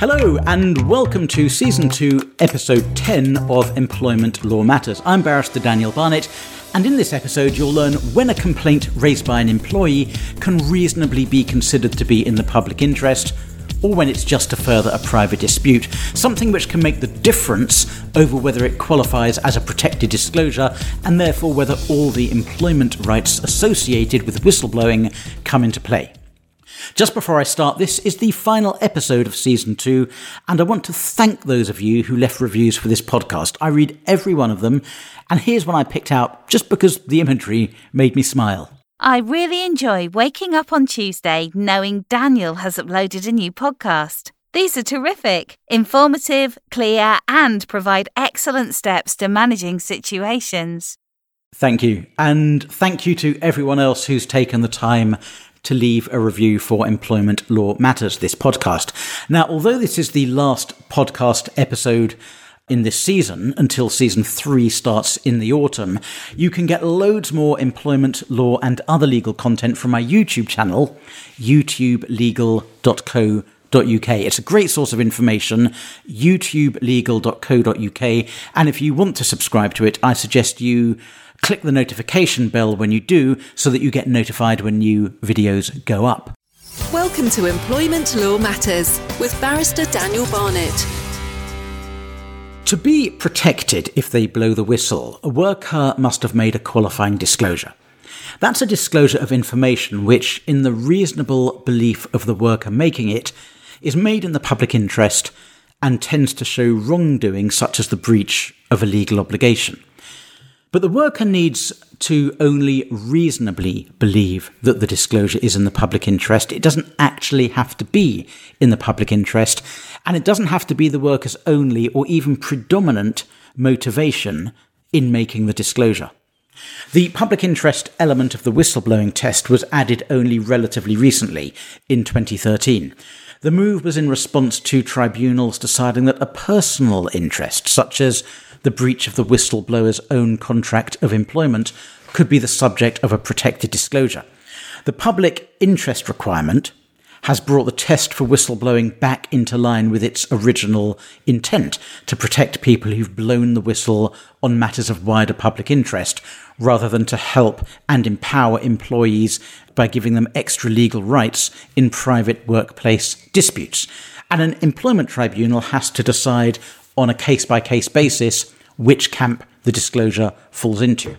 Hello, and welcome to Season 2, Episode 10 of Employment Law Matters. I'm Barrister Daniel Barnett, and in this episode, you'll learn when a complaint raised by an employee can reasonably be considered to be in the public interest, or when it's just to further a private dispute, something which can make the difference over whether it qualifies as a protected disclosure, and therefore whether all the employment rights associated with whistleblowing come into play. Just before I start, this is the final episode of season two, and I want to thank those of you who left reviews for this podcast. I read every one of them, and here's one I picked out just because the imagery made me smile. I really enjoy waking up on Tuesday knowing Daniel has uploaded a new podcast. These are terrific, informative, clear, and provide excellent steps to managing situations. Thank you. And thank you to everyone else who's taken the time to leave a review for Employment Law Matters, this podcast. Now, although this is the last podcast episode in this season until season three starts in the autumn, you can get loads more employment law and other legal content from my YouTube channel, youtubelegal.co.uk. It's a great source of information, youtubelegal.co.uk. And if you want to subscribe to it, I suggest you click the notification bell when you do so that you get notified when new videos go up. Welcome to Employment Law Matters with Barrister Daniel Barnett. To be protected if they blow the whistle, a worker must have made a qualifying disclosure. That's a disclosure of information which, in the reasonable belief of the worker making it, is made in the public interest and tends to show wrongdoing such as the breach of a legal obligation. But the worker needs to only reasonably believe that the disclosure is in the public interest. It doesn't actually have to be in the public interest, and it doesn't have to be the worker's only or even predominant motivation in making the disclosure. The public interest element of the whistleblowing test was added only relatively recently, in 2013. The move was in response to tribunals deciding that a personal interest, such as the breach of the whistleblower's own contract of employment could be the subject of a protected disclosure. The public interest requirement has brought the test for whistleblowing back into line with its original intent to protect people who've blown the whistle on matters of wider public interest, rather than to help and empower employees by giving them extra legal rights in private workplace disputes. And an employment tribunal has to decide on a case by case basis which camp the disclosure falls into.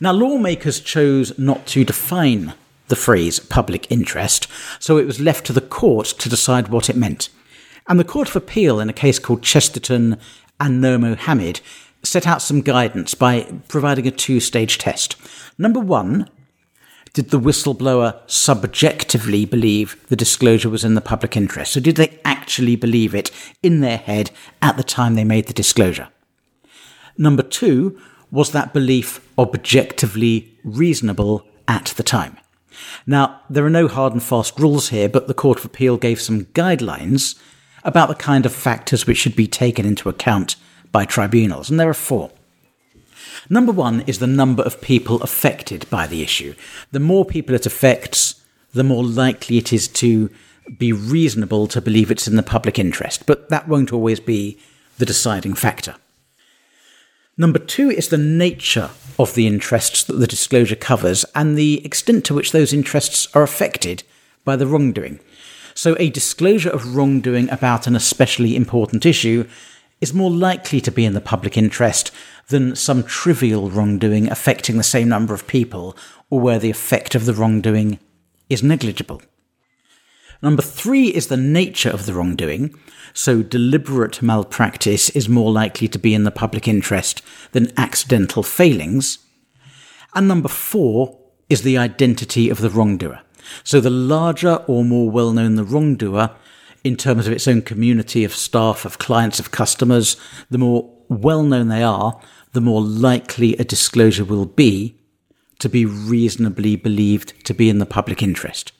Now, lawmakers chose not to define the phrase public interest, so it was left to the court to decide what it meant. And the Court of Appeal, in a case called Chesterton and Nurmohamed, set out some guidance by providing a two stage test. Number one, did the whistleblower subjectively believe the disclosure was in the public interest? So, did they actually believe it in their head at the time they made the disclosure? Number two, was that belief objectively reasonable at the time? Now, there are no hard and fast rules here, but the Court of Appeal gave some guidelines about the kind of factors which should be taken into account by tribunals, and there are four. Number one is the number of people affected by the issue. The more people it affects, the more likely it is to be reasonable to believe it's in the public interest, but that won't always be the deciding factor. Number two is the nature of the interests that the disclosure covers and the extent to which those interests are affected by the wrongdoing. So, a disclosure of wrongdoing about an especially important issue is more likely to be in the public interest than some trivial wrongdoing affecting the same number of people or where the effect of the wrongdoing is negligible. Number three is the nature of the wrongdoing. So deliberate malpractice is more likely to be in the public interest than accidental failings. And number four is the identity of the wrongdoer. So the larger or more well known the wrongdoer, in terms of its own community of staff, of clients, of customers, the more well known they are, the more likely a disclosure will be to be reasonably believed to be in the public interest.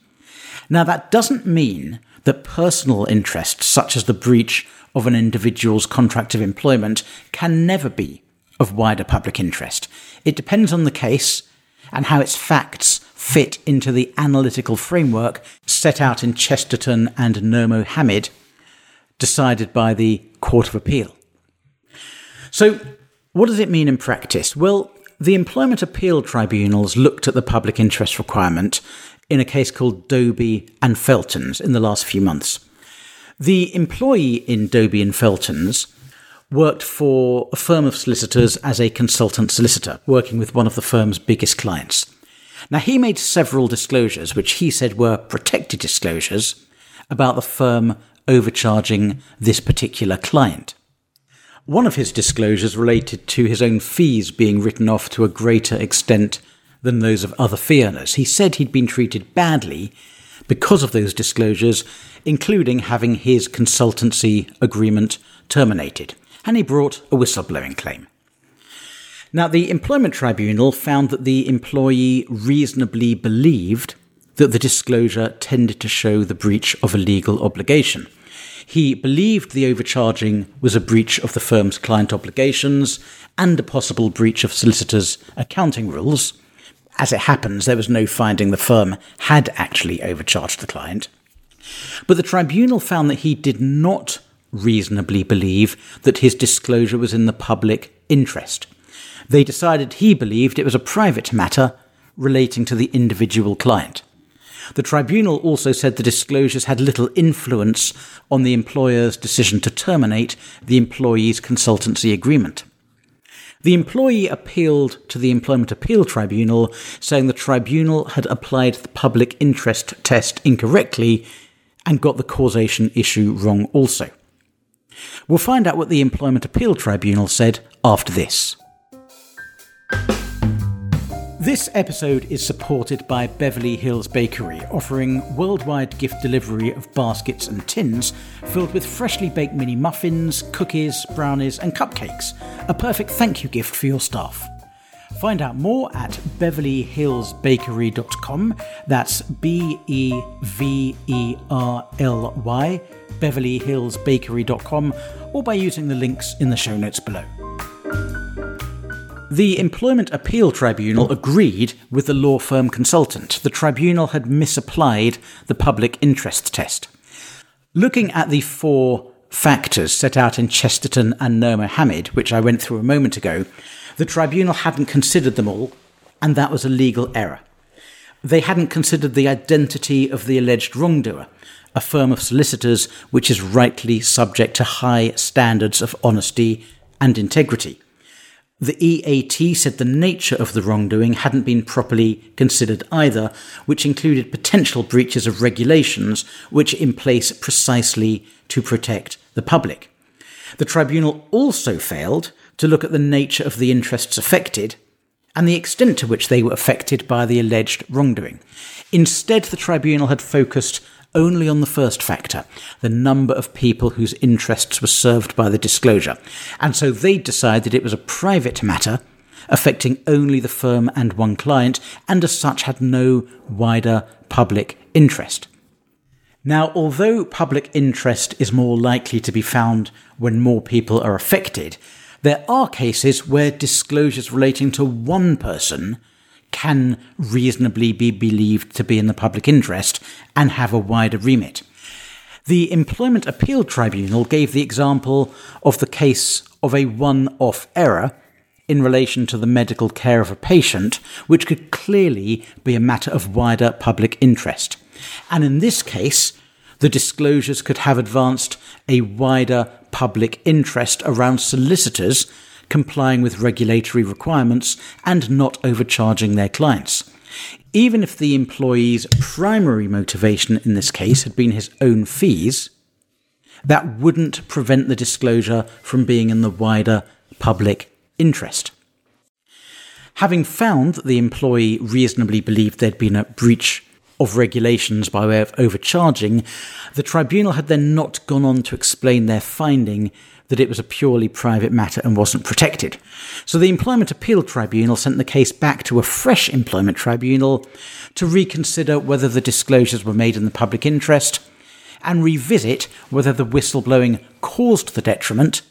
Now, that doesn't mean that personal interests, such as the breach of an individual's contract of employment, can never be of wider public interest. It depends on the case and how its facts fit into the analytical framework set out in Chesterton and Nurmohamed, decided by the Court of Appeal. So, what does it mean in practice? Well, the Employment Appeal Tribunals looked at the public interest requirement in a case called Dobbie and Feltons in the last few months. The employee in Dobbie and Feltons worked for a firm of solicitors as a consultant solicitor, working with one of the firm's biggest clients. Now, he made several disclosures, which he said were protected disclosures, about the firm overcharging this particular client. One of his disclosures related to his own fees being written off to a greater extent than those of other fee earners. He said he'd been treated badly because of those disclosures, including having his consultancy agreement terminated and he brought a whistleblowing claim. Now, the Employment Tribunal found that the employee reasonably believed that the disclosure tended to show the breach of a legal obligation. He believed the overcharging was a breach of the firm's client obligations and a possible breach of solicitors' accounting rules. As it happens, there was no finding the firm had actually overcharged the client. But the tribunal found that he did not reasonably believe that his disclosure was in the public interest. They decided he believed it was a private matter relating to the individual client. The tribunal also said the disclosures had little influence on the employer's decision to terminate the employee's consultancy agreement. The employee appealed to the Employment Appeal Tribunal, saying the tribunal had applied the public interest test incorrectly and got the causation issue wrong also. We'll find out what the Employment Appeal Tribunal said after this. This episode is supported by Beverly Hills Bakery, offering worldwide gift delivery of baskets and tins filled with freshly baked mini muffins, cookies, brownies, and cupcakes. A perfect thank you gift for your staff. Find out more at beverlyhillsbakery.com. That's B E V E R L Y, beverlyhillsbakery.com, or by using the links in the show notes below. The Employment Appeal Tribunal agreed with the law firm consultant. The tribunal had misapplied the public interest test. Looking at the four factors set out in Chesterton and Nurmohamed, which I went through a moment ago, the tribunal hadn't considered them all, and that was a legal error. They hadn't considered the identity of the alleged wrongdoer, a firm of solicitors which is rightly subject to high standards of honesty and integrity. The EAT said the nature of the wrongdoing hadn't been properly considered either, which included potential breaches of regulations which in place precisely to protect the public. The tribunal also failed to look at the nature of the interests affected and the extent to which they were affected by the alleged wrongdoing. Instead, the tribunal had focused only on the first factor, the number of people whose interests were served by the disclosure, and so they decided it was a private matter affecting only the firm and one client, and as such had no wider public interest. Now, although public interest is more likely to be found when more people are affected, there are cases where disclosures relating to one person can reasonably be believed to be in the public interest and have a wider remit. The Employment Appeal Tribunal gave the example of the case of a one off error in relation to the medical care of a patient, which could clearly be a matter of wider public interest. And in this case, the disclosures could have advanced a wider public interest around solicitors complying with regulatory requirements and not overcharging their clients. Even if the employee's primary motivation in this case had been his own fees, that wouldn't prevent the disclosure from being in the wider public interest. Having found that the employee reasonably believed there'd been a breach of regulations by way of overcharging, the tribunal had then not gone on to explain their finding that it was a purely private matter and wasn't protected. So the Employment Appeal Tribunal sent the case back to a fresh employment tribunal to reconsider whether the disclosures were made in the public interest and revisit whether the whistleblowing caused the detriment,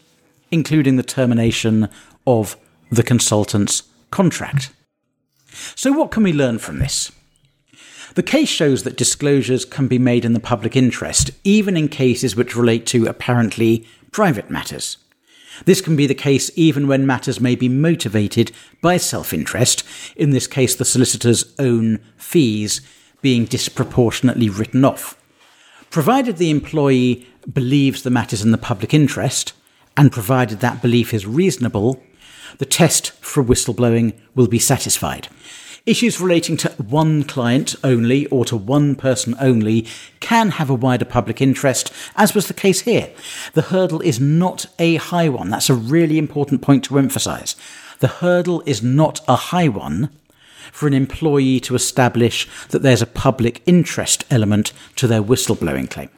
including the termination of the consultant's contract. So, what can we learn from this? The case shows that disclosures can be made in the public interest, even in cases which relate to apparently private matters. This can be the case even when matters may be motivated by self interest, in this case, the solicitor's own fees being disproportionately written off. Provided the employee believes the matters in the public interest, and provided that belief is reasonable, the test for whistleblowing will be satisfied. Issues relating to one client only or to one person only can have a wider public interest, as was the case here. The hurdle is not a high one. That's a really important point to emphasise. The hurdle is not a high one for an employee to establish that there's a public interest element to their whistleblowing claim.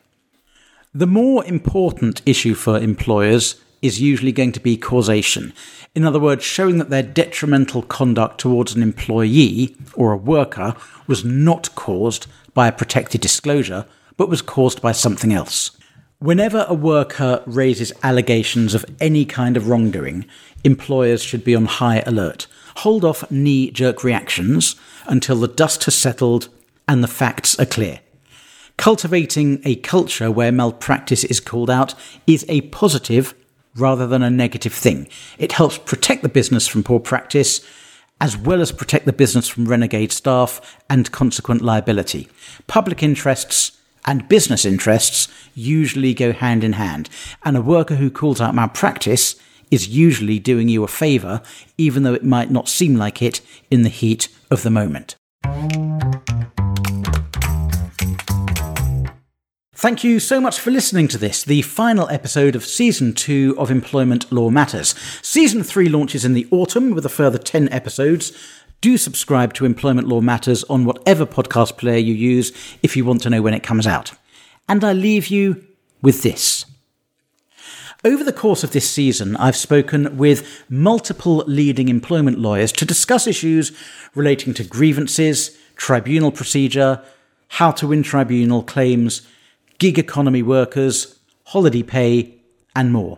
The more important issue for employers is usually going to be causation. In other words, showing that their detrimental conduct towards an employee or a worker was not caused by a protected disclosure, but was caused by something else. Whenever a worker raises allegations of any kind of wrongdoing, employers should be on high alert. Hold off knee jerk reactions until the dust has settled and the facts are clear. Cultivating a culture where malpractice is called out is a positive rather than a negative thing. It helps protect the business from poor practice, as well as protect the business from renegade staff and consequent liability. Public interests and business interests usually go hand in hand, and a worker who calls out malpractice is usually doing you a favour, even though it might not seem like it in the heat of the moment. Thank you so much for listening to this, the final episode of Season 2 of Employment Law Matters. Season 3 launches in the autumn with a further 10 episodes. Do subscribe to Employment Law Matters on whatever podcast player you use if you want to know when it comes out. And I leave you with this. Over the course of this season, I've spoken with multiple leading employment lawyers to discuss issues relating to grievances, tribunal procedure, how to win tribunal claims, gig economy workers, holiday pay, and more.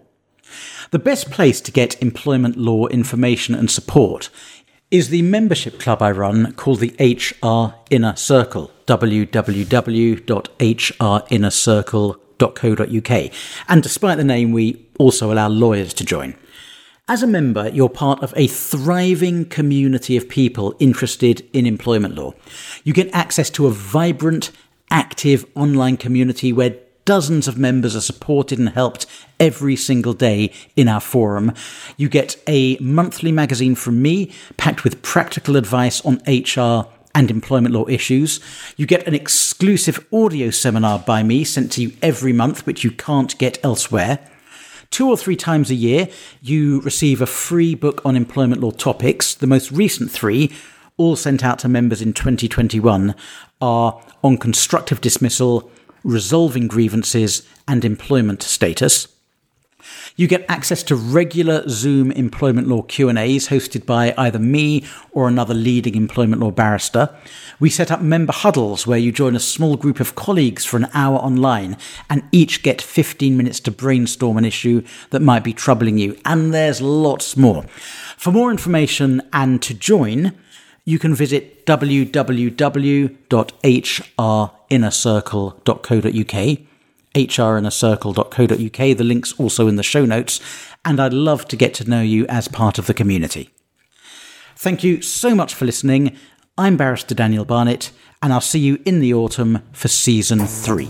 The best place to get employment law information and support is the membership club I run called the HR Inner Circle, www.hrinnercircle.co.uk. And despite the name, we also allow lawyers to join. As a member, you're part of a thriving community of people interested in employment law. You get access to a vibrant active online community where dozens of members are supported and helped every single day in our forum. You get a monthly magazine from me packed with practical advice on HR and employment law issues. You get an exclusive audio seminar by me sent to you every month, which you can't get elsewhere. Two or three times a year, you receive a free book on employment law topics. The most recent three all sent out to members in 2021, are on constructive dismissal, resolving grievances, and employment status. You get access to regular Zoom employment law Q&As hosted by either me or another leading employment law barrister. We set up member huddles where you join a small group of colleagues for an hour online and each get 15 minutes to brainstorm an issue that might be troubling you. And there's lots more. For more information and to join, you can visit www.hrinnercircle.co.uk, hrinnercircle.co.uk. The link's also in the show notes, and I'd love to get to know you as part of the community. Thank you so much for listening. I'm Barrister Daniel Barnett, and I'll see you in the autumn for season three.